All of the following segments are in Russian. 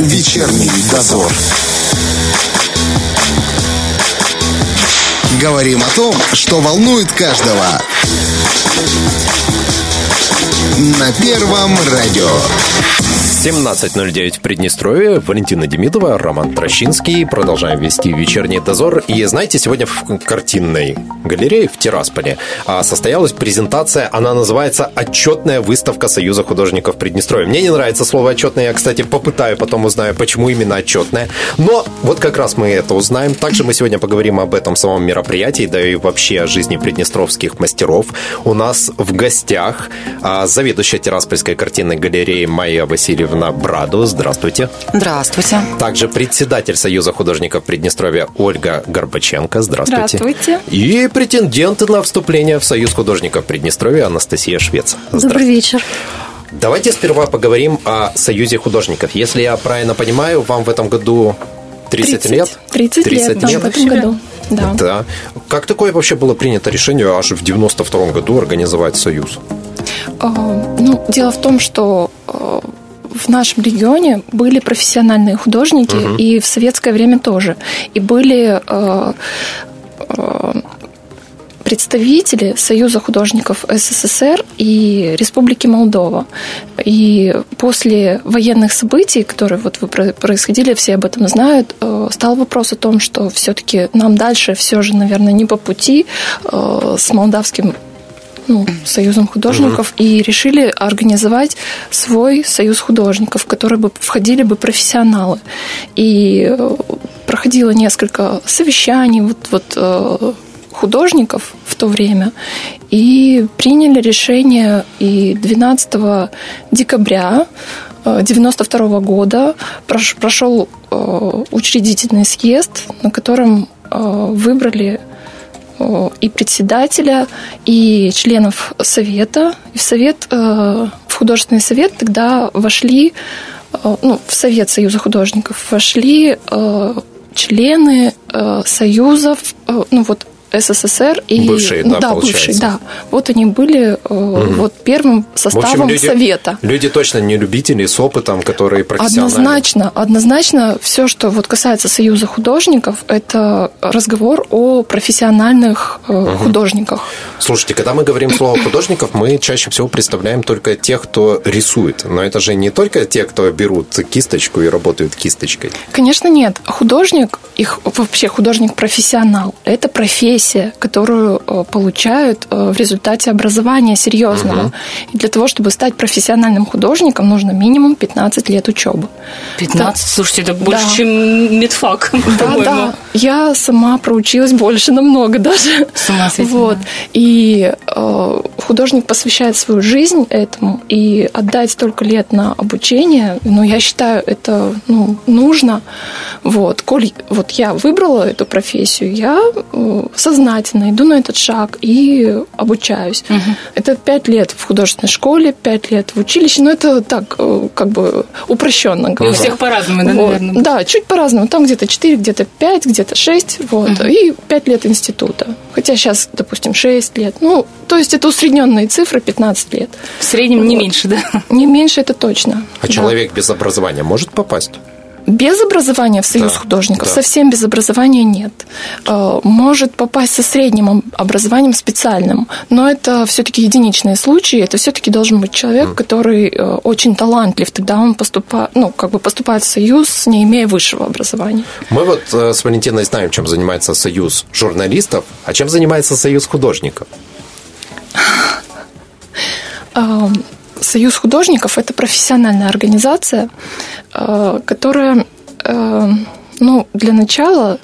Вечерний дозор. Говорим о том, что волнует каждого. На Первом радио. 17.09 в Приднестровье. Валентина Демидова, Роман Трощинский. Продолжаем вести вечерний дозор. И знаете, сегодня в картинной галерее в Тирасполе а, состоялась презентация. Она называется «Отчетная выставка Союза художников Приднестровья». Мне не нравится слово «отчетная». Я, кстати, попытаю, потом узнаю, почему именно «отчетная». Но вот как раз мы это узнаем. Также мы сегодня поговорим об этом самом мероприятии, да и вообще о жизни приднестровских мастеров. У нас в гостях а, заведующая Тираспольской картинной галереи Майя Васильевна Браду. Здравствуйте. Здравствуйте. Также председатель Союза художников Приднестровья Ольга Горбаченко. Здравствуйте. Здравствуйте. И претендент на вступление в Союз художников Приднестровья Анастасия Швец. Добрый вечер. Давайте сперва поговорим о Союзе художников. Если я правильно понимаю, вам в этом году 30, 30 лет? 30, 30 лет, лет. Да, в этом году. Да. да. Как такое вообще было принято решение аж в 92 году организовать союз? А, ну, дело в том, что а, в нашем регионе были профессиональные художники, угу. и в советское время тоже. И были э, э, представители Союза художников СССР и Республики Молдова. И после военных событий, которые вот происходили, все об этом знают, э, стал вопрос о том, что все-таки нам дальше все же, наверное, не по пути э, с молдавским ну, союзом художников угу. и решили организовать свой союз художников, в который бы входили бы профессионалы. И э, проходило несколько совещаний вот, вот э, художников в то время и приняли решение и 12 декабря 92 э, года прошел учредительный съезд, на котором выбрали и председателя, и членов совета. И в совет, э, в художественный совет тогда вошли, э, ну, в Совет Союза художников вошли э, члены союзов, ну вот СССР и бывшие, да, да бывшие, да. Вот они были угу. вот первым составом общем, люди, совета. Люди точно не любители с опытом, которые профессиональные. Однозначно, однозначно, все, что вот касается Союза художников, это разговор о профессиональных угу. художниках. Слушайте, когда мы говорим слово художников, мы чаще всего представляем только тех, кто рисует. Но это же не только те, кто берут кисточку и работают кисточкой. Конечно, нет. Художник, их вообще художник профессионал. Это профессия профессия, которую э, получают э, в результате образования серьезного. Угу. И для того, чтобы стать профессиональным художником, нужно минимум 15 лет учебы. 15? Да. Слушайте, это больше, да. чем медфак, Да, да. Я сама проучилась больше намного даже. С ума сойти, вот. Да. И э, художник посвящает свою жизнь этому, и отдать столько лет на обучение, ну, я считаю, это ну, нужно. Вот. Коль вот я выбрала эту профессию, я э, сознательно иду на этот шаг и обучаюсь. Угу. Это пять лет в художественной школе, пять лет в училище, но это так, э, как бы упрощенно говоря. У всех по-разному, да, вот. наверное? Да, чуть по-разному. Там где-то 4, где-то 5, где-то 6, вот. Угу. И 5 лет института. Хотя сейчас, допустим, 6 лет. Ну, то есть это усредненные цифры, 15 лет. В среднем вот. не меньше, да? Не меньше, это точно. А да. человек без образования может попасть? Без образования в Союз да, художников, да. совсем без образования нет. Э, может попасть со средним образованием специальным, но это все-таки единичные случаи. Это все-таки должен быть человек, mm. который э, очень талантлив. Тогда он поступает, ну, как бы поступает в Союз, не имея высшего образования. Мы вот э, с Валентиной знаем, чем занимается Союз журналистов, а чем занимается Союз художников? Союз художников – это профессиональная организация, которая, э, ну, для начала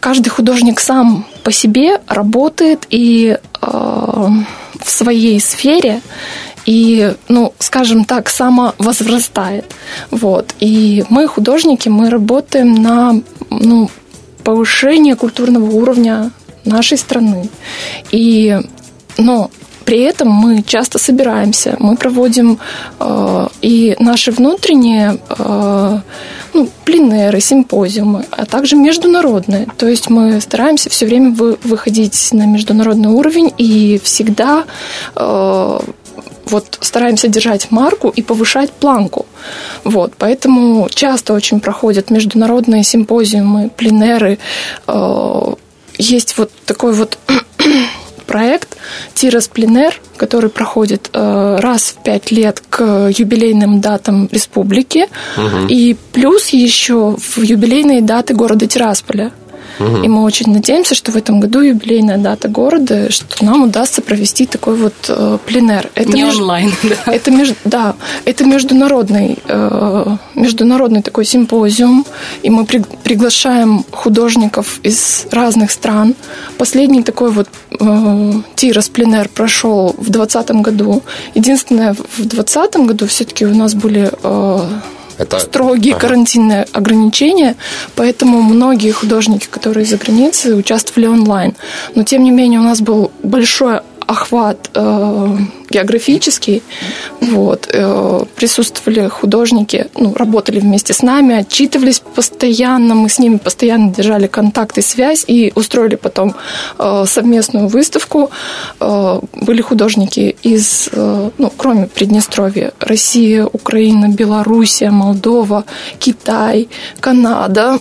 каждый художник сам по себе работает и э, в своей сфере и, ну, скажем так, самовозрастает. Вот. И мы, художники, мы работаем на ну, повышение культурного уровня нашей страны. И, но при этом мы часто собираемся, мы проводим э, и наши внутренние э, ну, пленеры, симпозиумы, а также международные. То есть мы стараемся все время вы, выходить на международный уровень и всегда э, вот стараемся держать марку и повышать планку. Вот, поэтому часто очень проходят международные симпозиумы, пленеры. Э, есть вот такой вот проект Тирас Пленер, который проходит э, раз в пять лет к юбилейным датам республики, угу. и плюс еще в юбилейные даты города Тирасполя. Угу. И мы очень надеемся, что в этом году юбилейная дата города, что нам удастся провести такой вот э, пленер. Это Не меж... онлайн, да. Это меж... Да, это международный, э, международный такой симпозиум, и мы при... приглашаем художников из разных стран. Последний такой вот э, Тирос пленер прошел в 2020 году. Единственное, в 2020 году все-таки у нас были э, это... строгие ага. карантинные ограничения, поэтому многие художники, которые за границей, участвовали онлайн. Но тем не менее у нас был большой охват э, географический. Вот. Э, присутствовали художники, ну, работали вместе с нами, отчитывались постоянно, мы с ними постоянно держали контакт и связь и устроили потом э, совместную выставку. Э, были художники из, э, ну, кроме Приднестровья, Россия, Украина, Белоруссия, Молдова, Китай, Канада.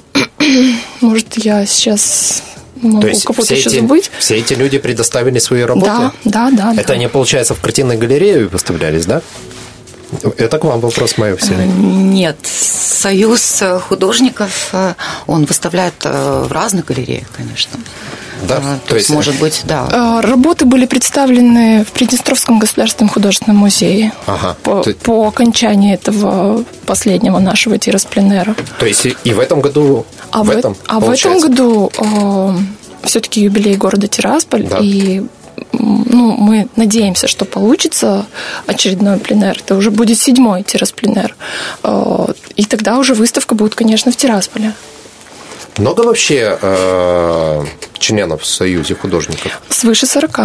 Может, я сейчас то есть все эти, забыть. все эти люди предоставили свои работы? Да, да, да. Это да. они, получается, в картинной галерее выставлялись, да? Это к вам вопрос, Майя Васильевна. Нет, Союз художников, э, он выставляет э, в разных галереях, конечно. Да, то, то есть, может быть, да. Э, работы были представлены в Приднестровском государственном художественном музее ага. по, то... по окончании этого последнего нашего тироспленера. То есть и в этом году а в, этом, а в этом году э, все-таки юбилей города Тирасполь, да. и ну, мы надеемся, что получится очередной пленер. Это уже будет седьмой тираспленер. Э, и тогда уже выставка будет, конечно, в Тирасполе. Много вообще э, членов в Союзе художников? Свыше 40.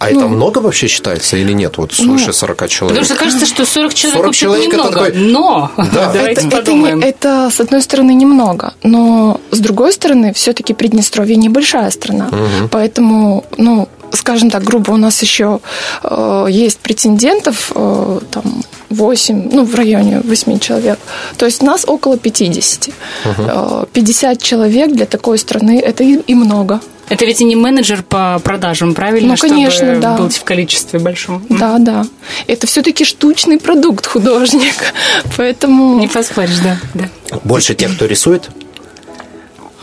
А ну, это много вообще считается или нет? Вот свыше ну, 40 человек. Потому что кажется, что 40 человек 40 человек немного. Такой... Но да. давайте это, подумаем. Это, это, с одной стороны, немного. Но с другой стороны, все-таки Приднестровье небольшая страна. Угу. Поэтому, ну, скажем так, грубо, у нас еще э, есть претендентов, э, там, 8, ну, в районе 8 человек. То есть нас около 50. Угу. 50 человек для такой страны – это и, и много. Это ведь и не менеджер по продажам, правильно? Ну, конечно, чтобы да. быть в количестве большом. Да, да. Это все-таки штучный продукт художник, поэтому... Не поспоришь, да. да. Больше тех, кто рисует?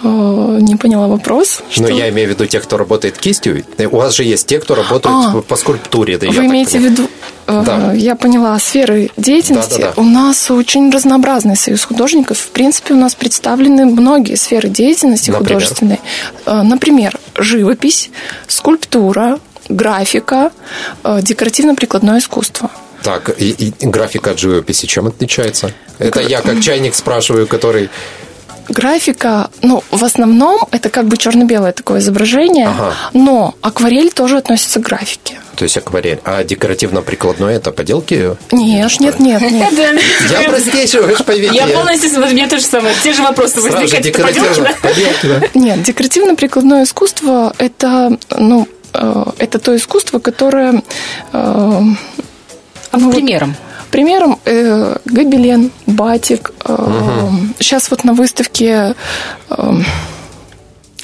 Не поняла вопрос. Что? Ну, я имею в виду тех, кто работает кистью. У вас же есть те, кто работают а, по скульптуре. Да, вы имеете в виду... Э, да. Я поняла, сферы деятельности. Да, да, да. У нас очень разнообразный союз художников. В принципе, у нас представлены многие сферы деятельности Например? художественной. Э, например, живопись, скульптура, графика, э, декоративно-прикладное искусство. Так, и, и графика от живописи чем отличается? Это я как чайник спрашиваю, который Графика, ну, в основном это как бы черно-белое такое изображение, ага. но акварель тоже относится к графике. То есть акварель. А декоративно-прикладное это поделки? Нет, нет, нет, нет. Я простейший, вы же поверьте. Я полностью, у меня тоже самое, те же вопросы возникают. Поделки, Нет, декоративно-прикладное искусство это, ну, э, это то искусство, которое... Э, а ну, примером? Примером э, гобелен, батик. Э, угу. Сейчас вот на выставке... Э,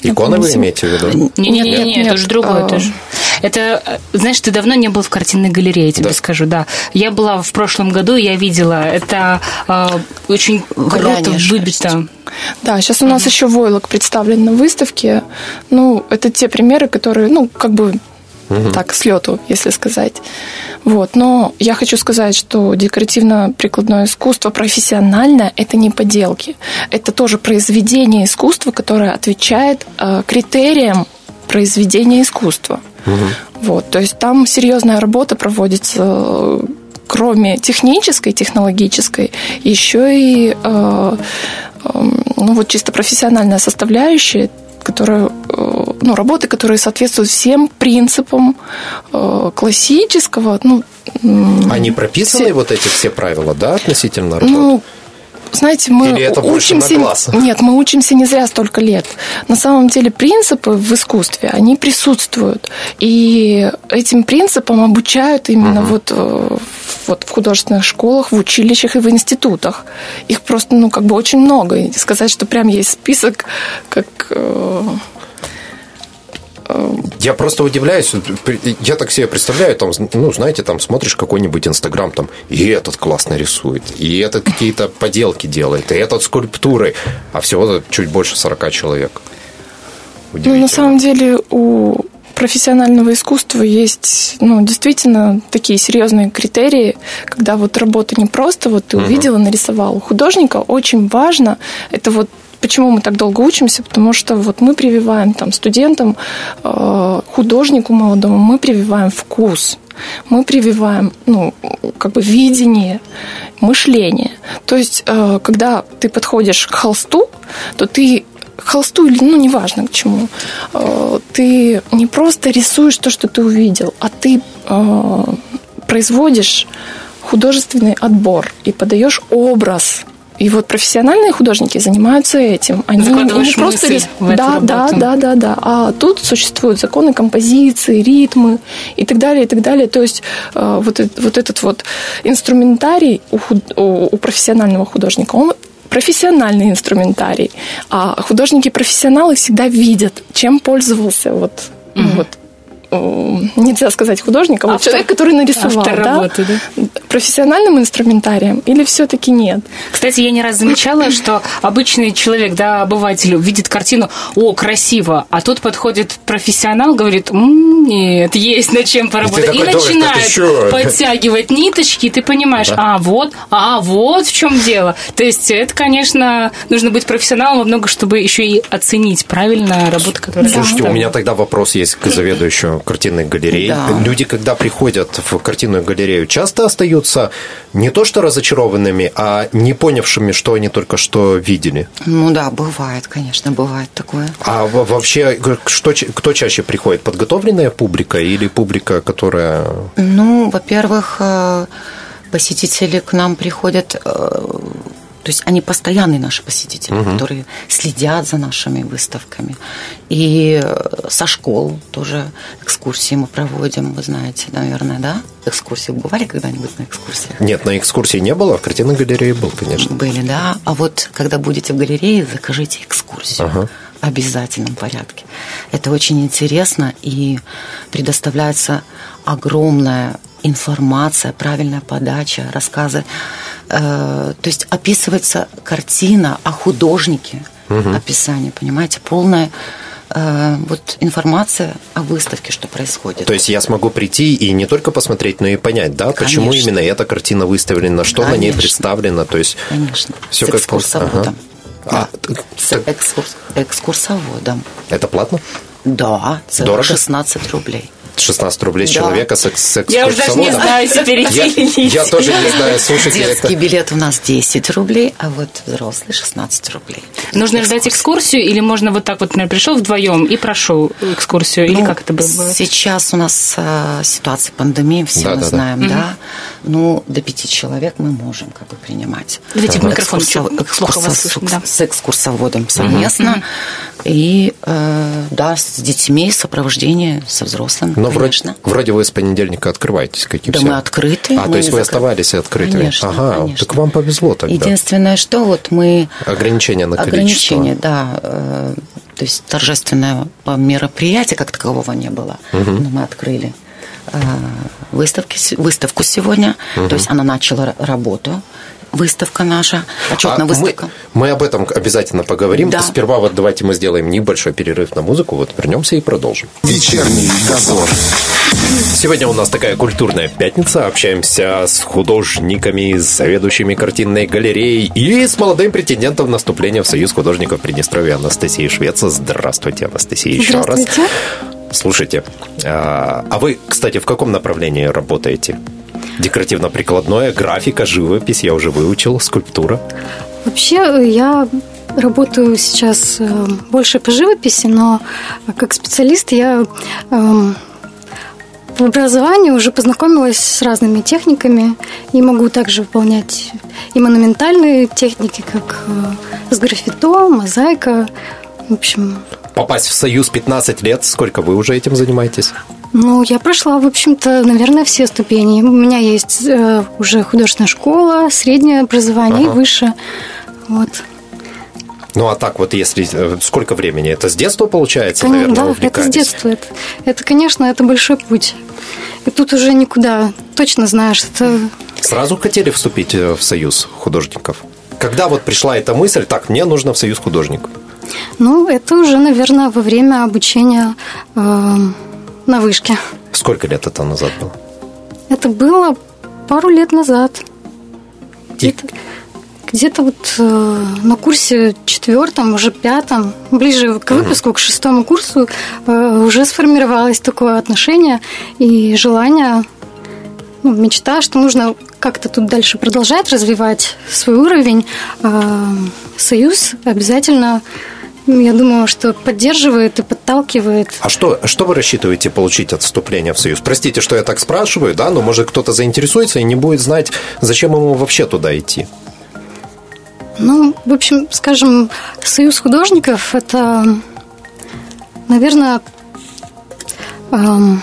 Иконы вы имеете в виду? Не-не-не, это же другое. Это, же... это, знаешь, ты давно не был в картинной галерее, я тебе да. скажу, да. Я была в прошлом году, я видела, это э, очень круто выбито. Да, сейчас у нас еще войлок представлен на выставке. Ну, это те примеры, которые, ну, как бы угу. так, с лету, если сказать. Вот. Но я хочу сказать, что декоративно-прикладное искусство профессиональное – это не поделки. Это тоже произведение искусства, которое отвечает э, критериям произведения искусства. Угу. Вот. То есть там серьезная работа проводится кроме технической, технологической, еще и э, э, ну, вот чисто профессиональная составляющая, которая, э, ну, работы, которые соответствуют всем принципам э, классического, ну, они прописаны, все... вот эти все правила, да, относительно работы? Ну, знаете, мы Или это учимся... на глаз? Нет, мы учимся не зря столько лет. На самом деле принципы в искусстве, они присутствуют. И этим принципам обучают именно угу. вот, э, вот в художественных школах, в училищах и в институтах. Их просто, ну, как бы очень много. И сказать, что прям есть список, как э, я просто удивляюсь. Я так себе представляю, там, ну, знаете, там смотришь какой-нибудь Инстаграм, там, и этот классно рисует, и этот какие-то поделки делает, и этот скульптуры, а всего чуть больше 40 человек. Ну, на самом деле, у профессионального искусства есть, ну, действительно такие серьезные критерии, когда вот работа не просто вот ты увидела, нарисовал. У художника очень важно это вот Почему мы так долго учимся? Потому что вот мы прививаем там студентам, э, художнику молодому, мы прививаем вкус, мы прививаем, ну, как бы видение, мышление. То есть, э, когда ты подходишь к холсту, то ты холсту или, ну, неважно к чему, э, ты не просто рисуешь то, что ты увидел, а ты производишь художественный отбор и подаешь образ и вот профессиональные художники занимаются этим. Они не просто рис... да, да, да, да, да. А тут существуют законы композиции, ритмы и так далее, и так далее. То есть э, вот, вот этот вот инструментарий у, у профессионального художника, он профессиональный инструментарий. А художники-профессионалы всегда видят, чем пользовался вот, угу. вот нельзя сказать художник, а вот человек, который нарисовал, Автор да? Работы, да? профессиональным инструментарием или все-таки нет? Кстати, я не раз замечала, что обычный человек, да, обыватель видит картину, о, красиво, а тут подходит профессионал, говорит, м-м, нет, есть над чем поработать, и, и начинает подтягивать ниточки, и ты понимаешь, да. а вот, а вот в чем дело. То есть это, конечно, нужно быть профессионалом во много, чтобы еще и оценить правильно работу, которую Слушайте, у меня тогда вопрос есть к заведующему картинных галерей. Да. Люди, когда приходят в картинную галерею, часто остаются не то что разочарованными, а не понявшими, что они только что видели. Ну да, бывает, конечно, бывает такое. А вообще, что, кто чаще приходит? Подготовленная публика или публика, которая... Ну, во-первых, э, посетители к нам приходят э, то есть они постоянные наши посетители, угу. которые следят за нашими выставками. И э, со школ тоже экскурсии мы проводим, вы знаете, наверное, да? Экскурсии бывали когда-нибудь на экскурсиях? Нет, на экскурсии не было, в картинной галерее был, конечно. Были, да. А вот когда будете в галерее, закажите экскурсию. Ага обязательном порядке. Это очень интересно и предоставляется огромная информация, правильная подача, рассказы. Э, то есть описывается картина о художнике, угу. описание, понимаете, полная э, вот информация о выставке, что происходит. То есть я смогу прийти и не только посмотреть, но и понять, да, Конечно. почему именно эта картина выставлена, что Конечно. на ней представлено, то есть Конечно. все С как экскурсоводом. Ага. А, С экскурс... экскурсоводом. Это платно? Да, Дорого? 16 рублей. 16 рублей с да. человека с, с Я уже даже не знаю, теперь я, я тоже не знаю, слушайте. Детский это... билет у нас 10 рублей, а вот взрослый 16 рублей. Нужно экскурсию. ждать экскурсию или можно вот так вот, например, пришел вдвоем и прошел экскурсию, ну, или как это было? Сейчас у нас э, ситуация пандемии, все да, мы да, знаем, да. да. Ну, до пяти человек мы можем как бы принимать. Давайте ага. микрофон Экскурсов... Экскурсов... да. С экскурсоводом совместно. Угу. И, э, да, с детьми, сопровождение со взрослым. Но конечно. вроде, вроде вы с понедельника открываетесь, какие да все. мы открыты. А, мы то есть вы закры... оставались открытыми? Конечно, ага, конечно. так вам повезло тогда. Единственное, что вот мы... Ограничения на количество. Ограничения, да. Э, то есть торжественное мероприятие как такового не было. Угу. Но мы открыли э, выставки, выставку сегодня. Угу. То есть она начала работу выставка наша, отчетная а выставка. Мы, мы об этом обязательно поговорим. Да. Сперва вот давайте мы сделаем небольшой перерыв на музыку, вот вернемся и продолжим. Вечерний дозор. Сегодня у нас такая культурная пятница. Общаемся с художниками, с заведующими картинной галереей и с молодым претендентом на вступление в Союз художников Приднестровья Анастасией Швеца. Здравствуйте, Анастасия, еще раз. Слушайте, а, а вы, кстати, в каком направлении работаете? Декоративно-прикладное, графика, живопись, я уже выучил, скульптура. Вообще, я работаю сейчас э, больше по живописи, но как специалист я эм, в образовании уже познакомилась с разными техниками и могу также выполнять и монументальные техники, как э, с граффито, мозаика, в общем... Попасть в Союз 15 лет, сколько вы уже этим занимаетесь? Ну, я прошла, в общем-то, наверное, все ступени. У меня есть э, уже художественная школа, среднее образование ага. и выше. Вот. Ну, а так вот, если... Э, сколько времени? Это с детства получается, конечно, наверное, Да, это с детства. Это, это, конечно, это большой путь. И тут уже никуда. Точно знаешь, это... Сразу хотели вступить э, в союз художников? Когда вот пришла эта мысль, так, мне нужно в союз художников? Ну, это уже, наверное, во время обучения э, на вышке. Сколько лет это назад было? Это было пару лет назад. Где-то, где-то вот э, на курсе четвертом, уже пятом, ближе к выпуску, к шестому курсу, э, уже сформировалось такое отношение и желание, ну, мечта, что нужно как-то тут дальше продолжать развивать свой уровень. Э, союз обязательно я думаю, что поддерживает и подталкивает. А что, что вы рассчитываете получить от вступления в Союз? Простите, что я так спрашиваю, да, но может кто-то заинтересуется и не будет знать, зачем ему вообще туда идти. Ну, в общем, скажем, Союз художников – это, наверное, эм,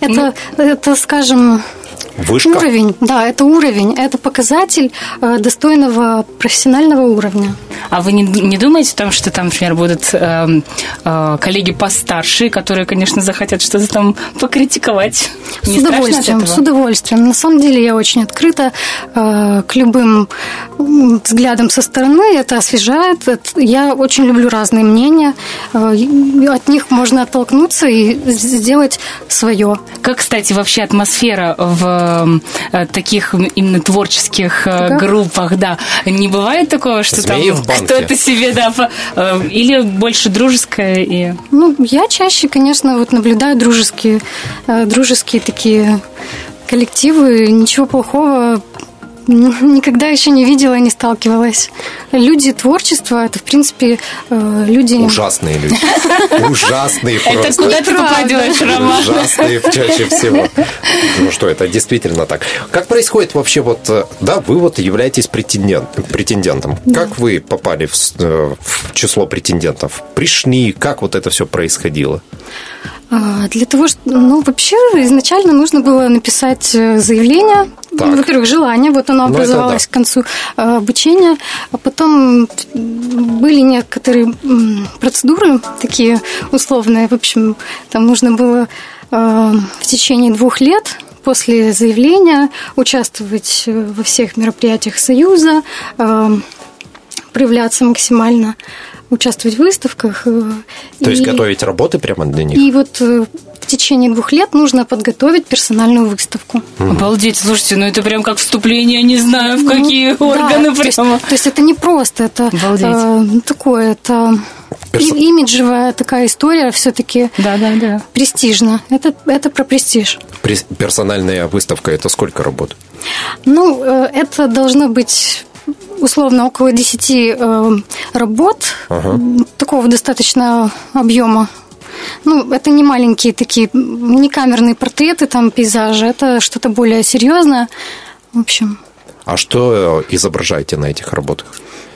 это, ну, это, скажем, Вышка? Уровень, да, это уровень, это показатель э, достойного профессионального уровня. А вы не, не думаете о том, что там, например, будут э, э, коллеги постарше, которые, конечно, захотят что-то там покритиковать? С не удовольствием, с удовольствием. На самом деле я очень открыта э, к любым взглядам со стороны, это освежает. Это, я очень люблю разные мнения, э, от них можно оттолкнуться и сделать свое. Как, кстати, вообще атмосфера в э, таких именно творческих э, группах, да. Не бывает такого, что Змеи там кто-то себе, да, э, или больше дружеское и... Ну, я чаще, конечно, вот наблюдаю дружеские, э, дружеские такие коллективы, ничего плохого Никогда еще не видела, не сталкивалась. Люди творчества, это, в принципе, э, люди... Ужасные люди. Ужасные просто. Это куда ты попадешь, Роман? Ужасные чаще всего. Ну что, это действительно так. Как происходит вообще вот... Э, да, вы вот являетесь претендентом. Как вы попали э, в число претендентов? Пришли? Как вот это все происходило? А, для того, что, ну, вообще изначально нужно было написать заявление так. Во-первых, желание, вот оно ну, образовалось да. к концу э, обучения, а потом были некоторые процедуры такие условные, в общем, там нужно было э, в течение двух лет после заявления участвовать во всех мероприятиях Союза, э, проявляться максимально участвовать в выставках. То и, есть готовить работы прямо для них? И вот в течение двух лет нужно подготовить персональную выставку. Mm. Обалдеть, слушайте, ну это прям как вступление, не знаю, в ну, какие ну, органы да, прямо. То есть, то есть это не просто, это э, такое, это Перс... имиджевая такая история все-таки да, да, да. престижно. Это, это про престиж. Персональная выставка – это сколько работ? Ну, э, это должно быть условно около 10 э, работ ага. такого достаточно объема ну, это не маленькие такие, не камерные портреты, там, пейзажи, это что-то более серьезное. В общем. А что э, изображаете на этих работах?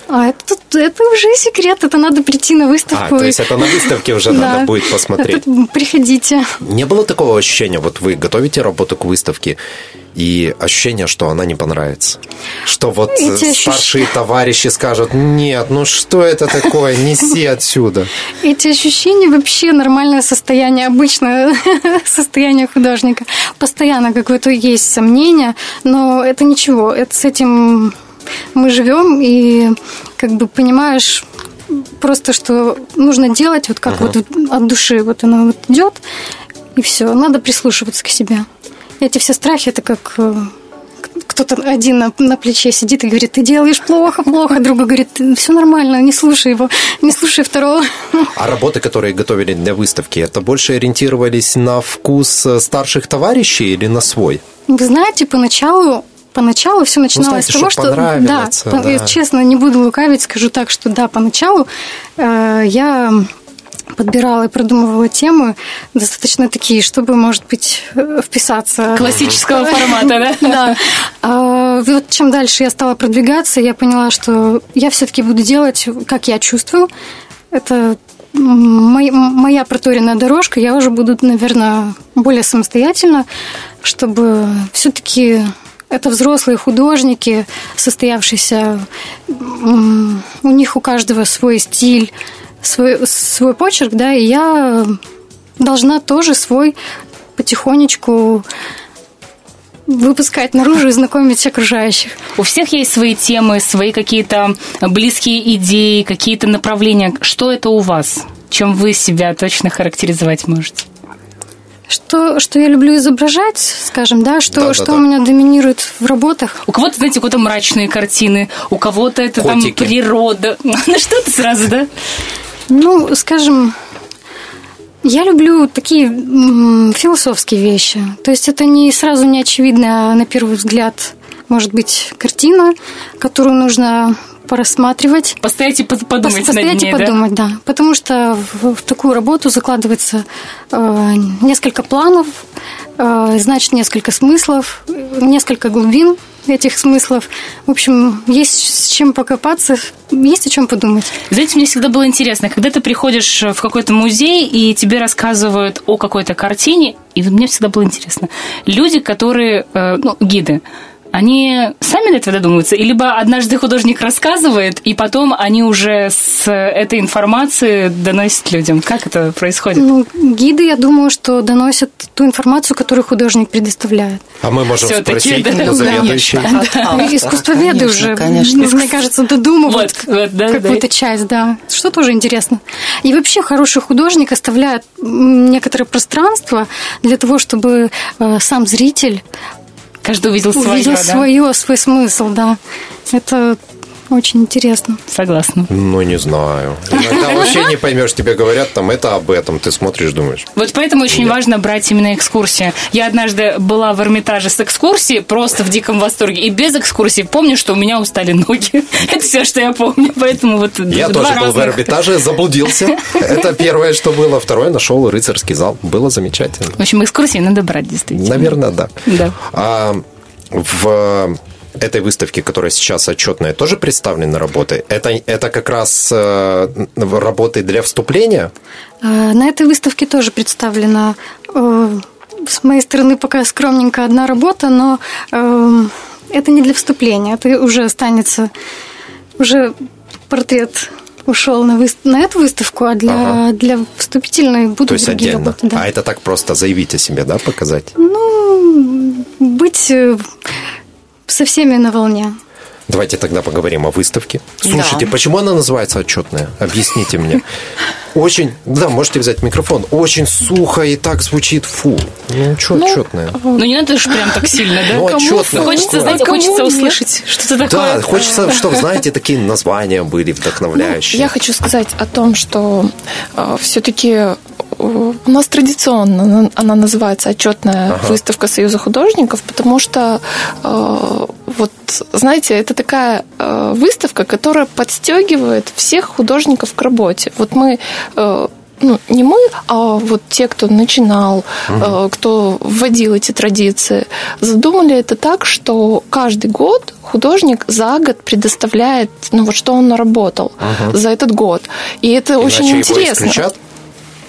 А это, это уже секрет, это надо прийти на выставку. А, то есть это на выставке уже надо будет посмотреть. Приходите. Не было такого ощущения, вот вы готовите работу к выставке, и ощущение, что она не понравится. Что вот Эти старшие ощущ... товарищи скажут, нет, ну что это такое, неси отсюда. Эти ощущения вообще нормальное состояние, обычное состояние художника. Постоянно какое-то есть сомнение, но это ничего, это с этим мы живем и как бы понимаешь просто, что нужно делать вот как uh-huh. вот от души, вот оно вот идет, и все, надо прислушиваться к себе. Эти все страхи, это как э, кто-то один на, на плече сидит и говорит, ты делаешь плохо, плохо. Другой говорит, все нормально, не слушай его, не слушай второго. А работы, которые готовили для выставки, это больше ориентировались на вкус э, старших товарищей или на свой? Вы знаете, поначалу поначалу все начиналось ну, знаете, с того, что да, да, честно, не буду лукавить, скажу так, что да, поначалу э, я подбирала и продумывала темы достаточно такие, чтобы, может быть, вписаться. Классического формата, да? Да. А, вот чем дальше я стала продвигаться, я поняла, что я все-таки буду делать, как я чувствую. Это моя проторенная дорожка, я уже буду, наверное, более самостоятельно, чтобы все-таки это взрослые художники, состоявшиеся, у них у каждого свой стиль, свой, свой почерк, да, и я должна тоже свой потихонечку выпускать наружу и знакомить окружающих. У всех есть свои темы, свои какие-то близкие идеи, какие-то направления. Что это у вас? Чем вы себя точно характеризовать можете? Что, что я люблю изображать, скажем, да, что, да, что да. у меня доминирует в работах. У кого-то, знаете, у кого-то мрачные картины, у кого-то это Котики. там природа. На что-то сразу, да? Ну, скажем, я люблю такие философские вещи. То есть это не сразу не очевидно на первый взгляд, может быть, картина, которую нужно порассматривать. Постоять и подумать Постоять над ней, и подумать, да? да. Потому что в, в такую работу закладывается э, несколько планов, значит, несколько смыслов, несколько глубин этих смыслов. В общем, есть с чем покопаться, есть о чем подумать. Знаете, мне всегда было интересно, когда ты приходишь в какой-то музей, и тебе рассказывают о какой-то картине, и мне всегда было интересно. Люди, которые, э, ну, гиды, они сами до этого додумываются? И либо однажды художник рассказывает, и потом они уже с этой информацией доносят людям? Как это происходит? Ну, гиды, я думаю, что доносят ту информацию, которую художник предоставляет. А мы можем Все-таки, спросить да, у заведующей? Да, да. да. Искусствоведы уже, конечно. мне кажется, додумывают вот, вот, да, какую-то да. часть, да. Что тоже интересно. И вообще хороший художник оставляет некоторое пространство для того, чтобы э, сам зритель Каждый увидел, свое, увидел да? свое, свой смысл, да. Это очень интересно. Согласна. Ну, не знаю. Иногда вообще не поймешь, тебе говорят, там, это об этом. Ты смотришь, думаешь. Вот поэтому очень Нет. важно брать именно экскурсии. Я однажды была в Эрмитаже с экскурсией, просто в диком восторге. И без экскурсии помню, что у меня устали ноги. Это все, что я помню. Поэтому вот Я тоже был в Эрмитаже, заблудился. Это первое, что было. Второе, нашел рыцарский зал. Было замечательно. В общем, экскурсии надо брать, действительно. Наверное, да. Да. А, в этой выставке, которая сейчас отчетная, тоже представлены работы? Это, это как раз э, работы для вступления? Э, на этой выставке тоже представлена э, с моей стороны пока скромненько одна работа, но это не для вступления, это уже останется, уже портрет ушел на, вы... на эту выставку, а для, ага. для вступительной будут То есть другие отдельно. работы. Да. А это так просто заявить о себе, да, показать? Ну, быть со всеми на волне. Давайте тогда поговорим о выставке. Слушайте, да. почему она называется отчетная? Объясните мне. Очень, да, можете взять микрофон. Очень сухо и так звучит фу. Ну, что ну, отчетная? Ну, не надо же прям так сильно, да? Ну, отчетная. Хочется, знаете, хочется услышать что-то такое. Да, хочется, чтобы, знаете, такие названия были вдохновляющие. Ну, я хочу сказать о том, что э, все-таки у нас традиционно она называется отчетная ага. выставка Союза художников, потому что э, вот знаете, это такая э, выставка, которая подстегивает всех художников к работе. Вот мы э, ну, не мы, а вот те, кто начинал, угу. кто вводил эти традиции, задумали это так, что каждый год художник за год предоставляет, ну вот что он наработал угу. за этот год. И это Иначе очень интересно. Его исключат?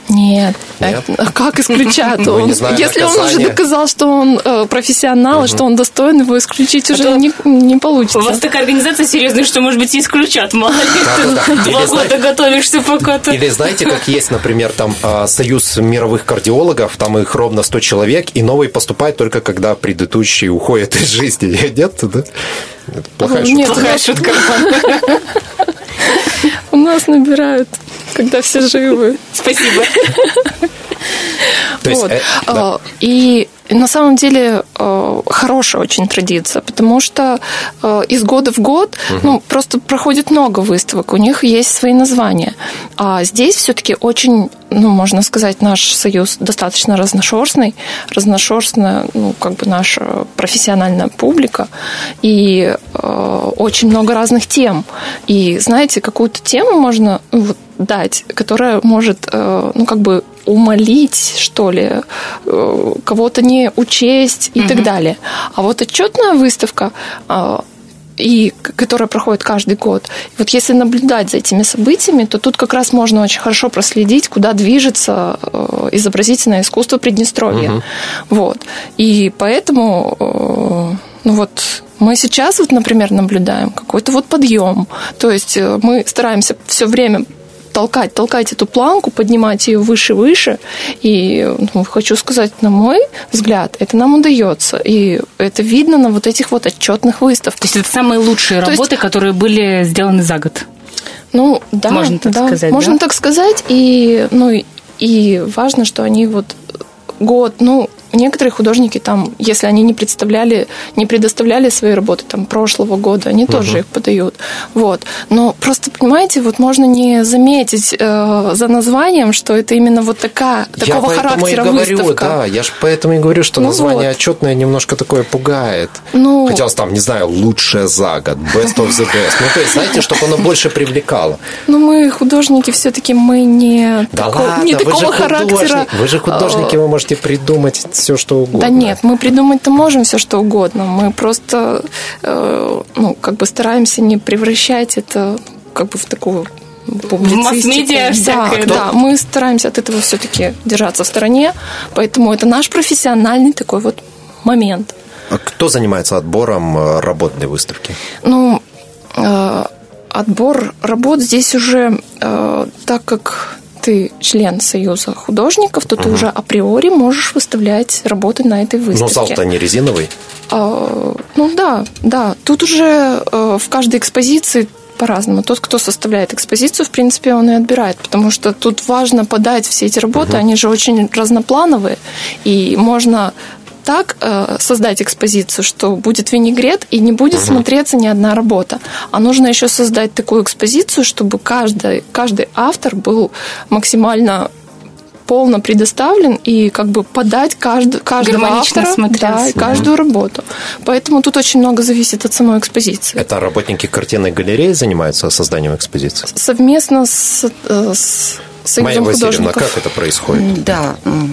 Нет. Нет? А как исключат? Ну, он, знаю, если наказание. он уже доказал, что он э, профессионал, угу. и что он достоин, его исключить а уже не, не получится. У вас такая организация серьезная, что, может быть, и исключат. Мало ли, ты два года готовишься пока-то. Или знаете, как есть, например, там а, союз мировых кардиологов, там их ровно 100 человек, и новый поступает только когда предыдущий уходит из жизни. Нет, да? Плохая шутка. Нет, плохая шутка. У нас набирают когда все живы. Спасибо. вот. Э, а, И на самом деле э, хорошая очень традиция, потому что э, из года в год угу. ну, просто проходит много выставок, у них есть свои названия. А здесь все-таки очень, ну, можно сказать, наш союз достаточно разношерстный, разношерстная, ну, как бы наша профессиональная публика, и э, очень много разных тем. И, знаете, какую-то тему можно ну, вот, дать, которая может, ну, как бы умолить, что ли, э, кого-то не учесть и угу. так далее. А вот отчетная выставка э, и которая проходит каждый год. вот если наблюдать за этими событиями, то тут как раз можно очень хорошо проследить, куда движется изобразительное искусство Приднестровья. Угу. Вот. И поэтому, ну вот, мы сейчас вот, например, наблюдаем какой-то вот подъем. То есть мы стараемся все время толкать, толкать эту планку, поднимать ее выше, выше. И ну, хочу сказать, на мой взгляд, это нам удается. И это видно на вот этих вот отчетных выставках. То есть это самые лучшие То работы, есть... которые были сделаны за год? Ну, да. Можно так да, сказать, Можно да? так сказать. И, ну, и важно, что они вот год, ну, некоторые художники там, если они не представляли, не предоставляли свои работы там прошлого года, они угу. тоже их подают. Вот. Но просто, понимаете, вот можно не заметить э, за названием, что это именно вот такая, я такого характера и говорю, выставка. Да, я же поэтому и говорю, что ну название вот. отчетное немножко такое пугает. Ну, Хотелось там, не знаю, лучшее за год, best of the best. Ну, то есть, знаете, чтобы оно больше привлекало. Ну, мы художники все-таки, мы не, да тако, ладно, не такого характера. Вы же художники, вы можете придумать все, что угодно. Да нет, мы придумать-то можем все, что угодно. Мы просто, э, ну, как бы стараемся не превращать это как бы в такую в масс-медиа всякое. Да, да, мы стараемся от этого все-таки держаться в стороне, поэтому это наш профессиональный такой вот момент. А кто занимается отбором э, работ для выставки? Ну, э, отбор работ здесь уже, э, так как ты член Союза художников, то угу. ты уже априори можешь выставлять работы на этой выставке. Но зал-то не резиновый? А, ну да, да. Тут уже э, в каждой экспозиции по-разному. Тот, кто составляет экспозицию, в принципе, он и отбирает, потому что тут важно подать все эти работы, угу. они же очень разноплановые, и можно так э, создать экспозицию, что будет винегрет и не будет угу. смотреться ни одна работа. А нужно еще создать такую экспозицию, чтобы каждый, каждый автор был максимально полно предоставлен и как бы подать каждый, каждого автора да, и каждую работу. Поэтому тут очень много зависит от самой экспозиции. Это работники картинной галереи занимаются созданием экспозиции? Совместно с, э, с Союзом Майя Васильевна, как это происходит? Да, ну,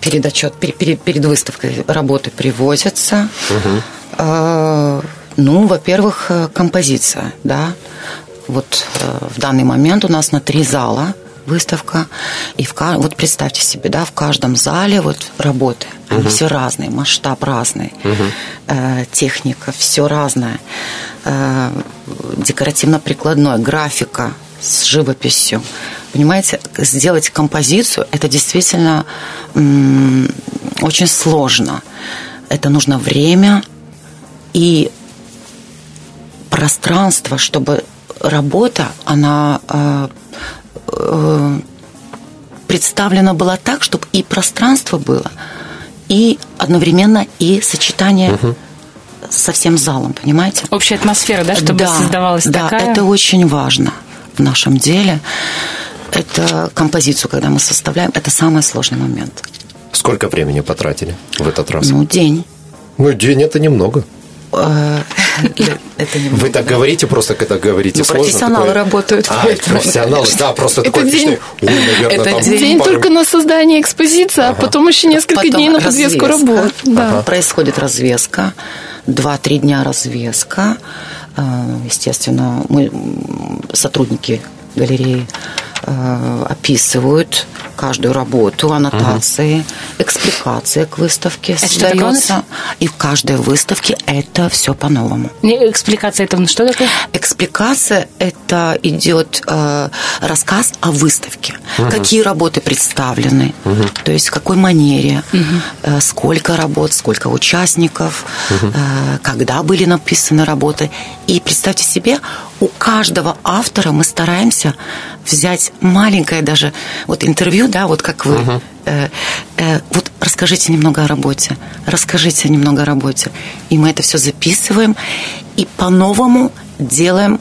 перед отчет, перед, перед выставкой работы привозятся. Угу. Ну, во-первых, э, композиция, да. Вот в данный момент у нас на три зала выставка. И в, вот представьте себе, да, в каждом зале вот работы. Они угу. все разные, масштаб разный, угу. э, техника, все разное. Э, декоративно-прикладное, графика с живописью. Понимаете, сделать композицию это действительно очень сложно. Это нужно время и пространство, чтобы работа, она э, э, представлена была так, чтобы и пространство было, и одновременно и сочетание угу. со всем залом, понимаете? Общая атмосфера, да, чтобы да, создавалась да, такая. Да, это очень важно в нашем деле. Это композицию, когда мы составляем, это самый сложный момент. Сколько времени потратили в этот раз? Ну, день. Ну, день это немного. Э, это Вы так говорите, просто когда говорите ну, сложно. Профессионалы работают. А, профессионалы, да, просто такой день, это день только на создание экспозиции, а потом еще несколько дней на подвеску работ. Происходит развеска, два-три дня развеска. Э, естественно, мы сотрудники галереи э, описывают каждую работу, аннотации, угу. экспликация к выставке это создается. И в каждой выставке это все по-новому. Экспликация это что такое? Экспликация это идет э, рассказ о выставке. Угу. Какие работы представлены, угу. то есть в какой манере, угу. э, сколько работ, сколько участников, угу. э, когда были написаны работы. И представьте себе, у каждого автора мы стараемся взять маленькое даже вот интервью, да, вот как вы, uh-huh. э, э, вот расскажите немного о работе, расскажите немного о работе, и мы это все записываем и по-новому делаем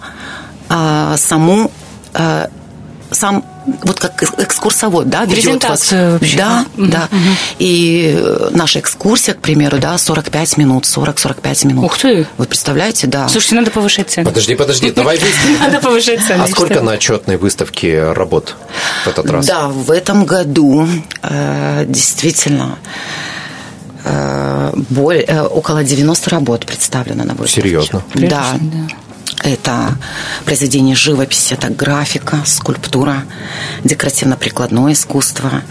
э, саму э, сам вот как экскурсовод, да, ведет вас. Вообще. Да, угу. да. Угу. И э, наша экскурсия, к примеру, да, 45 минут, 40-45 минут. Ух ты! Вы представляете, да. Слушайте, надо повышать цены. Подожди, подожди, давай Надо повышать цены. А сколько на отчетной выставке работ в этот раз? Да, в этом году э, действительно э, более, около 90 работ представлено на выставке. Серьезно? Да. да. Это произведение живописи, это графика, скульптура, декоративно-прикладное искусство.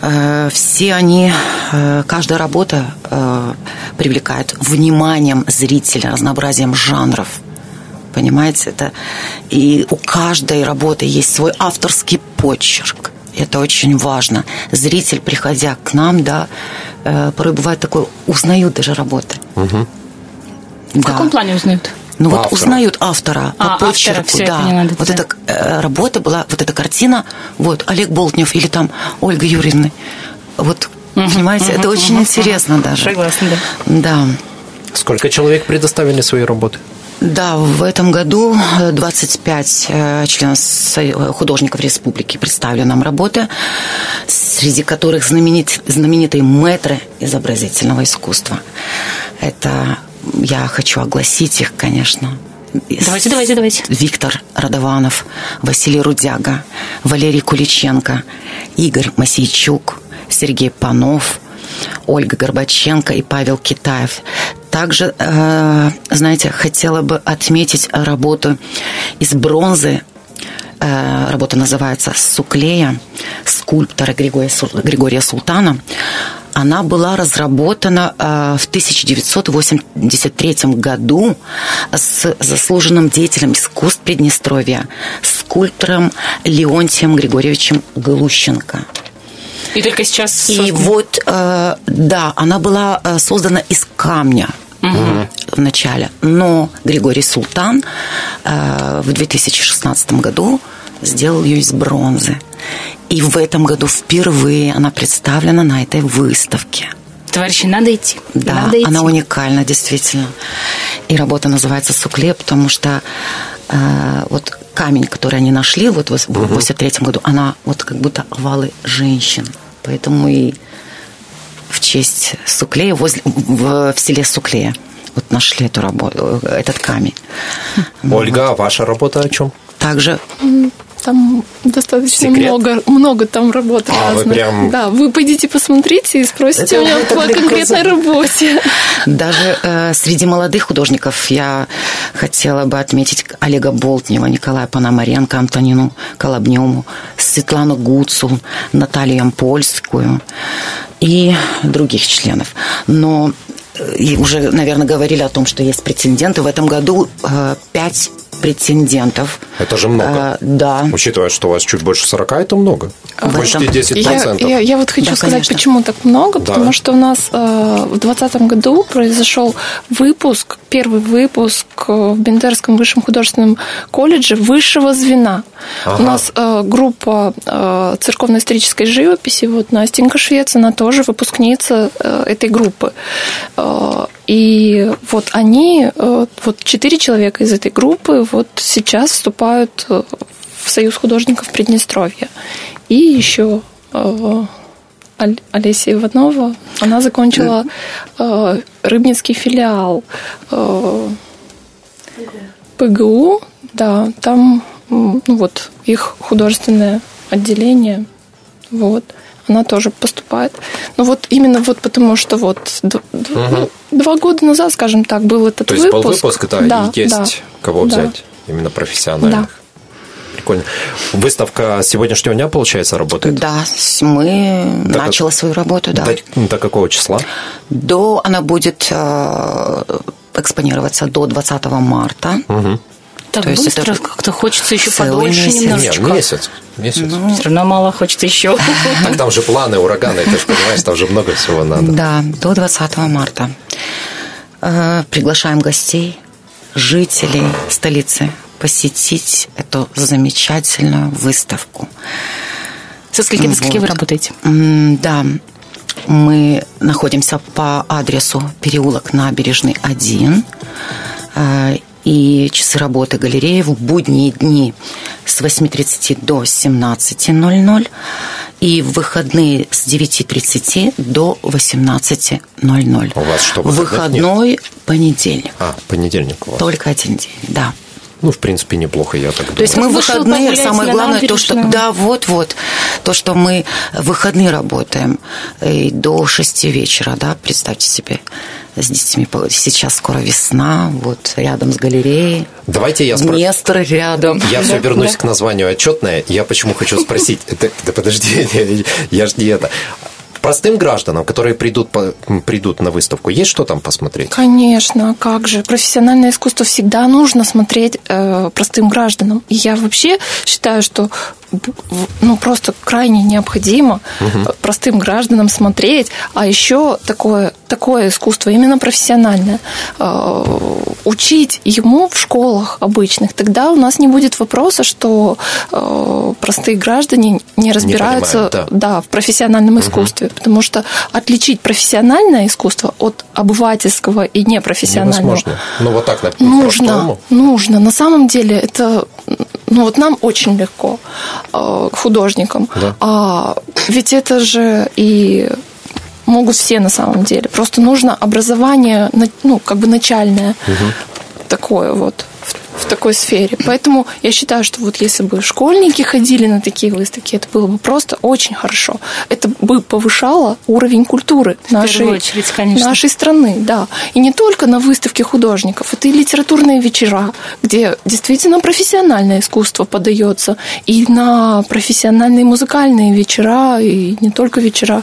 Э, все они, э, каждая работа э, привлекает вниманием зрителя, разнообразием жанров. Понимаете, это и у каждой работы есть свой авторский почерк. Это очень важно. Зритель, приходя к нам, да, порой бывает такое, узнают даже работы. Угу. В да. каком плане узнают? Ну вот узнают автора а, по почерку, автора, да. Поняла, вот эта э, работа была, вот эта картина, вот Олег Болтнев или там Ольга Юрьевна, вот угу, понимаете, угу, это очень угу, интересно угу. даже. Согласна, да. Да. Сколько человек предоставили свои работы? Да, в этом году 25 э, членов художников республики представили нам работы, среди которых знаменит, знаменитые мэтры изобразительного искусства. Это я хочу огласить их, конечно. Давайте, давайте, давайте. Виктор Радованов, Василий Рудяга, Валерий Куличенко, Игорь Масейчук, Сергей Панов, Ольга Горбаченко и Павел Китаев. Также, э, знаете, хотела бы отметить работу из бронзы э, работа называется «Суклея» скульптора Григория, Григория Султана она была разработана э, в 1983 году с заслуженным деятелем искусств Приднестровья, скульптором Леонтием Григорьевичем Глущенко. И только сейчас... Создана... И вот, э, да, она была э, создана из камня угу. в начале. Но Григорий Султан в 2016 году сделал ее из бронзы. И в этом году впервые она представлена на этой выставке. Товарищи, надо идти. Да, надо идти. она уникальна, действительно. И работа называется «Сукле», потому что э, вот камень, который они нашли вот в 1983 году, она вот как будто овалы женщин. Поэтому и в честь Суклея возле, в, в селе Суклея вот нашли эту работу, этот камень. Ольга, вот. а ваша работа о чем? Также там достаточно Секрет? много, много там работ а, разных. Вы прям... Да, вы пойдите посмотрите и спросите это, меня по конкретной работе. Даже э, среди молодых художников я хотела бы отметить Олега Болтнева, Николая Пономаренко, Антонину Колобнему, Светлану Гуцу, Наталью Ямпольскую и других членов. Но э, и уже, наверное, говорили о том, что есть претенденты. В этом году э, пять претендентов. Это же много. А, да. Учитывая, что у вас чуть больше 40, это много. В Почти этом... 10%. Я, я, я вот хочу да, сказать, конечно. почему так много, да. потому что у нас э, в 2020 году произошел выпуск, первый выпуск э, в Бендерском высшем художественном колледже высшего звена. Ага. У нас э, группа э, церковно-исторической живописи, вот Настенька Швец, она тоже выпускница э, этой группы. Э, и вот они, э, вот четыре человека из этой группы вот сейчас вступают э, в Союз художников Приднестровья. И еще э, Олеся Иванова, она закончила Рыбницкий филиал ПГУ, да, там ну, вот их художественное отделение, вот она тоже поступает. Но вот именно вот потому, что вот угу. два года назад, скажем так, был этот То выпуск. То есть был выпуск, да, да и есть да, кого взять, да. именно профессиональных. Да. Прикольно. Выставка сегодняшнего дня, получается, работает? Да, мы до начала как... свою работу, да. До, до какого числа? До, она будет э, экспонироваться до 20 марта. Угу. Так То быстро это как-то хочется еще подольше месяц. немножечко. Нет, месяц. месяц. Ну, Все равно мало хочется еще. Так там же планы, ураганы, ты же понимаешь, там же много всего надо. Да, до 20 марта. Э, приглашаем гостей, жителей столицы посетить эту замечательную выставку. Со скольки до скольки вы работаете? Да, мы находимся по адресу переулок Набережный 1 и часы работы галереи в будние дни с 8.30 до 17.00 и в выходные с 9.30 до 18.00. У вас что, Выходной нет? понедельник. А, понедельник у вас. Только один день, да. Ну, в принципе, неплохо, я так думаю. То есть мы выходные, самое главное, то, что... Да, вот-вот. То, что мы выходные работаем и до 6 вечера, да, представьте себе, с детьми. Сейчас скоро весна, вот рядом с галереей. Давайте я спрошу. Место рядом. Я все вернусь к названию отчетное. Я почему хочу спросить. Да подожди, я ж не это простым гражданам, которые придут, по, придут на выставку, есть что там посмотреть? Конечно, как же. Профессиональное искусство всегда нужно смотреть э, простым гражданам. И я вообще считаю, что ну, просто крайне необходимо угу. Простым гражданам смотреть, а еще такое, такое искусство, именно профессиональное, э, учить ему в школах обычных. Тогда у нас не будет вопроса, что э, простые граждане не разбираются не понимают, да. Да, в профессиональном угу. искусстве, потому что отличить профессиональное искусство от обывательского и непрофессионального невозможно. Ну, вот так, например, нужно, нужно. На самом деле это ну вот нам очень легко э, художникам. Да. А ведь это же и могут все на самом деле. Просто нужно образование, ну, как бы начальное, угу. такое вот в такой сфере. Поэтому я считаю, что вот если бы школьники ходили на такие выставки, это было бы просто очень хорошо. Это бы повышало уровень культуры нашей, очередь, конечно. нашей страны. Да. И не только на выставке художников, это и литературные вечера, где действительно профессиональное искусство подается, и на профессиональные музыкальные вечера, и не только вечера.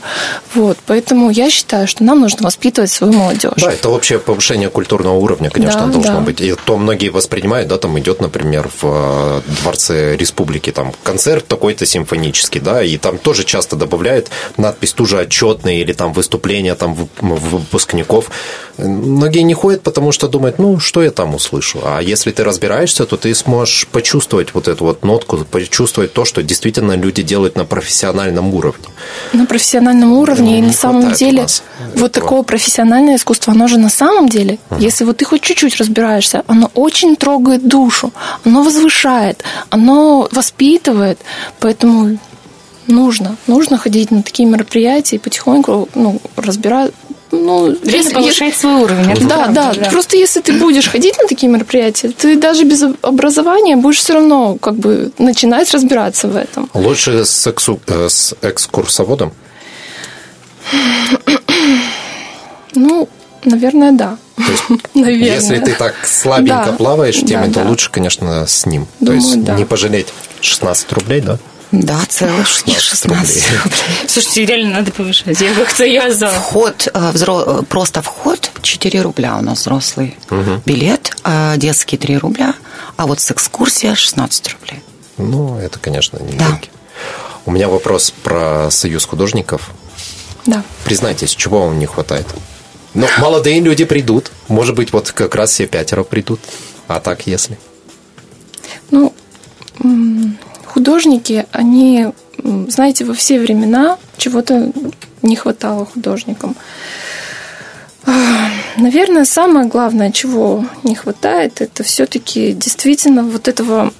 Вот. Поэтому я считаю, что нам нужно воспитывать свою молодежь. Да, это вообще повышение культурного уровня, конечно, да, должно да. быть. И то многие воспринимают да, там идет, например, в э, Дворце Республики там концерт такой-то симфонический, да, и там тоже часто добавляют надпись ту же отчетные или там выступления там выпускников. Многие не ходят, потому что думают, ну, что я там услышу. А если ты разбираешься, то ты сможешь почувствовать вот эту вот нотку, почувствовать то, что действительно люди делают на профессиональном уровне. На профессиональном уровне, ну, и на самом деле вот этого. такое профессиональное искусство, оно же на самом деле, uh-huh. если вот ты хоть чуть-чуть разбираешься, оно очень трогает трогает душу, оно возвышает, оно воспитывает. Поэтому нужно, нужно ходить на такие мероприятия и потихоньку ну, разбирать, ну, если, повышать если, свой уровень. Это да, правда, да, да. Просто если ты будешь ходить на такие мероприятия, ты даже без образования будешь все равно как бы начинать разбираться в этом. Лучше с, эксу, э, с экскурсоводом? Ну, наверное, да. Есть, Наверное. если ты так слабенько да. плаваешь в теме, да, то да. лучше, конечно, с ним. Думаю, то есть да. не пожалеть 16 рублей, да? Да, целых 16, 16 рублей. рублей. Слушайте, реально надо повышать. Я как-то я за. Вход, э, взро... просто вход 4 рубля у нас взрослый угу. билет, а детский 3 рубля, а вот с экскурсия 16 рублей. Ну, это, конечно, не да. У меня вопрос про союз художников. Да. Признайтесь, чего вам не хватает? Ну, молодые люди придут. Может быть, вот как раз все пятеро придут. А так, если? Ну, художники, они, знаете, во все времена чего-то не хватало художникам. Наверное, самое главное, чего не хватает, это все-таки действительно вот этого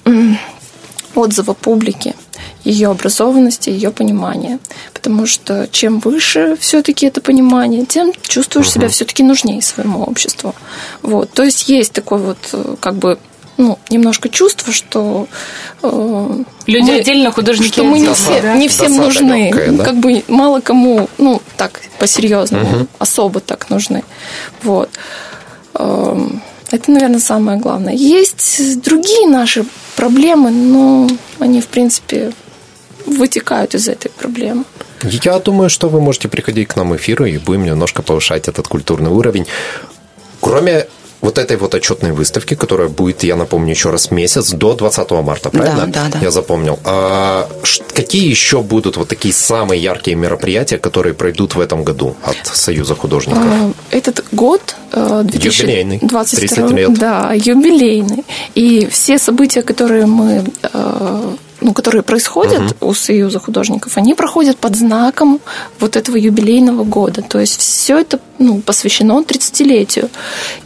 отзыва публики ее образованности, ее понимания. Потому что чем выше все-таки это понимание, тем чувствуешь угу. себя все-таки нужнее своему обществу. Вот. То есть есть такой вот э, как бы ну, немножко чувство, что э, люди мы, отдельно, художники что мы не, все, да? не всем Досада нужны, легкая, да? как бы мало кому, ну так по-серьезному, угу. особо так нужны, вот. Э, это, наверное, самое главное. Есть другие наши проблемы, но они, в принципе, вытекают из этой проблемы. Я думаю, что вы можете приходить к нам в эфир и будем немножко повышать этот культурный уровень. Кроме вот этой вот отчетной выставки, которая будет, я напомню еще раз, месяц до 20 марта, правильно? Да, да, да. Я запомнил. А какие еще будут вот такие самые яркие мероприятия, которые пройдут в этом году от Союза художников? А, этот год 2022, юбилейный, 30 лет. Да, юбилейный. И все события, которые мы ну, которые происходят угу. у Союза художников, они проходят под знаком вот этого юбилейного года. То есть все это ну, посвящено 30-летию.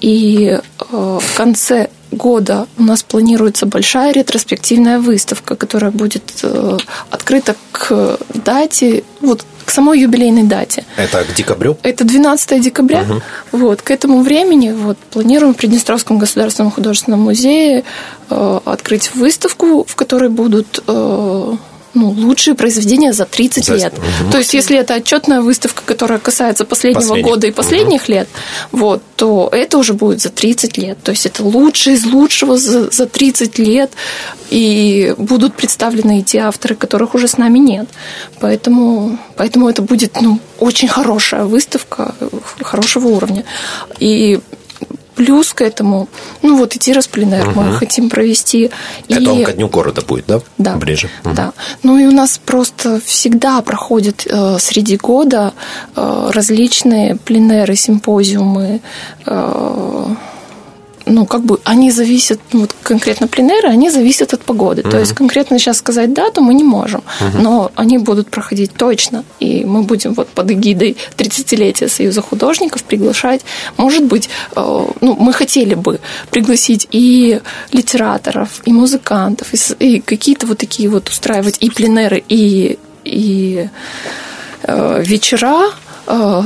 И э, в конце года у нас планируется большая ретроспективная выставка, которая будет э, открыта к дате, вот к самой юбилейной дате. Это к декабрю? Это 12 декабря. Угу. Вот, к этому времени вот, планируем в Приднестровском государственном художественном музее э, открыть выставку, в которой будут э, ну, лучшие произведения за 30 за... лет. Угу. То есть, если это отчетная выставка, которая касается последнего Последних. года и последних угу. лет, вот, то это уже будет за 30 лет. То есть, это лучшие из лучшего за, за 30 лет. И будут представлены и те авторы, которых уже с нами нет. Поэтому, поэтому это будет ну, очень хорошая выставка хорошего уровня. И Плюс к этому, ну вот и Тироспленер угу. мы хотим провести. Это и... он ко дню города будет, да? Да. Ближе. Угу. Да. Ну и у нас просто всегда проходят э, среди года э, различные пленеры, симпозиумы, э, ну, как бы они зависят, ну, вот конкретно пленеры, они зависят от погоды. Mm-hmm. То есть конкретно сейчас сказать дату мы не можем, mm-hmm. но они будут проходить точно, и мы будем вот под эгидой 30-летия Союза художников приглашать, может быть, э, ну, мы хотели бы пригласить и литераторов, и музыкантов, и, и какие-то вот такие вот устраивать и пленеры, и, и э, вечера,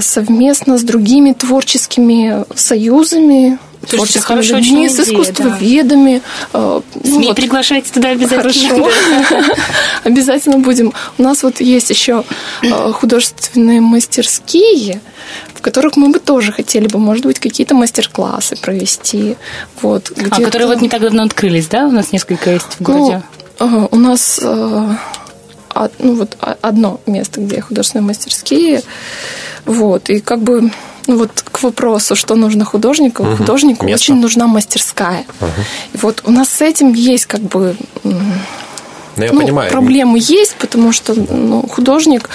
совместно с другими творческими союзами, творческими людьми, с искусствоведами. Да. СМИ вот. приглашайте туда обязательно. Хорошо. обязательно будем. У нас вот есть еще э, художественные мастерские, в которых мы бы тоже хотели бы, может быть, какие-то мастер-классы провести. Вот, а, которые вот не так давно открылись, да? У нас несколько есть в городе. Ну, у нас э, ну, вот одно место, где художественные мастерские. Вот, и как бы ну вот к вопросу, что нужно художнику, угу. художнику Место. очень нужна мастерская. Угу. И вот у нас с этим есть как бы ну, я ну, понимаю. Проблемы есть, потому что ну, художник,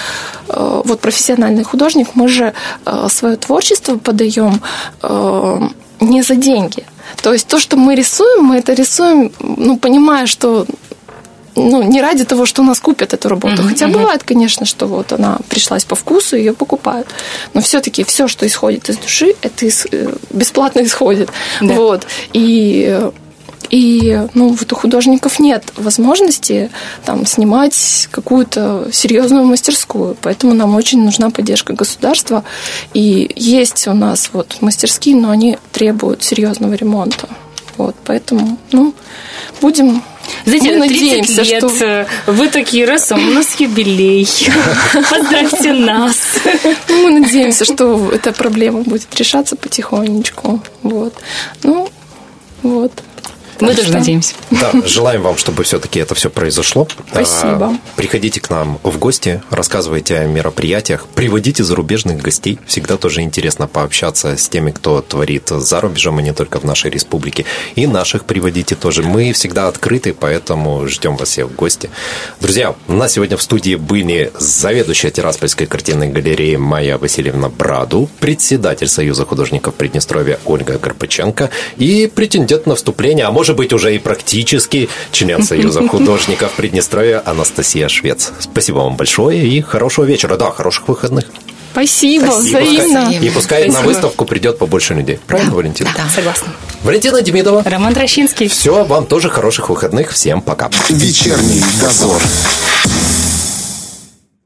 э, вот профессиональный художник, мы же э, свое творчество подаем э, не за деньги. То есть то, что мы рисуем, мы это рисуем, ну, понимая, что ну, не ради того, что у нас купят эту работу. Mm-hmm. Хотя бывает, конечно, что вот она пришлась по вкусу, ее покупают. Но все-таки все, что исходит из души, это из, э, бесплатно исходит. Да. Вот. И и ну, вот у художников нет возможности там, снимать какую-то серьезную мастерскую. Поэтому нам очень нужна поддержка государства. И есть у нас вот мастерские, но они требуют серьезного ремонта. Вот, поэтому, ну, будем знаете, мы 30 надеемся, лет, что... Э, вы такие, раз, а у нас юбилей. Поздравьте нас. Мы надеемся, что эта проблема будет решаться потихонечку. Вот. Ну, вот. Мы тоже надеемся. Да, желаем вам, чтобы все-таки это все произошло. Спасибо. А, приходите к нам в гости, рассказывайте о мероприятиях, приводите зарубежных гостей. Всегда тоже интересно пообщаться с теми, кто творит за рубежом, а не только в нашей республике. И наших приводите тоже. Мы всегда открыты, поэтому ждем вас всех в гости. Друзья, у нас сегодня в студии были заведующая Тираспольской картинной галереи Майя Васильевна Браду, председатель Союза художников Приднестровья Ольга Карпыченко и претендент на вступление, а может может быть, уже и практически член Союза художников Приднестровья Анастасия Швец. Спасибо вам большое и хорошего вечера. Да, хороших выходных. Спасибо, Спасибо. взаимно. И пускай Спасибо. на выставку придет побольше людей. Правильно, да, Валентина? Да, согласна. Валентина Демидова. Роман Трощинский. Все, вам тоже хороших выходных. Всем пока. Вечерний дозор.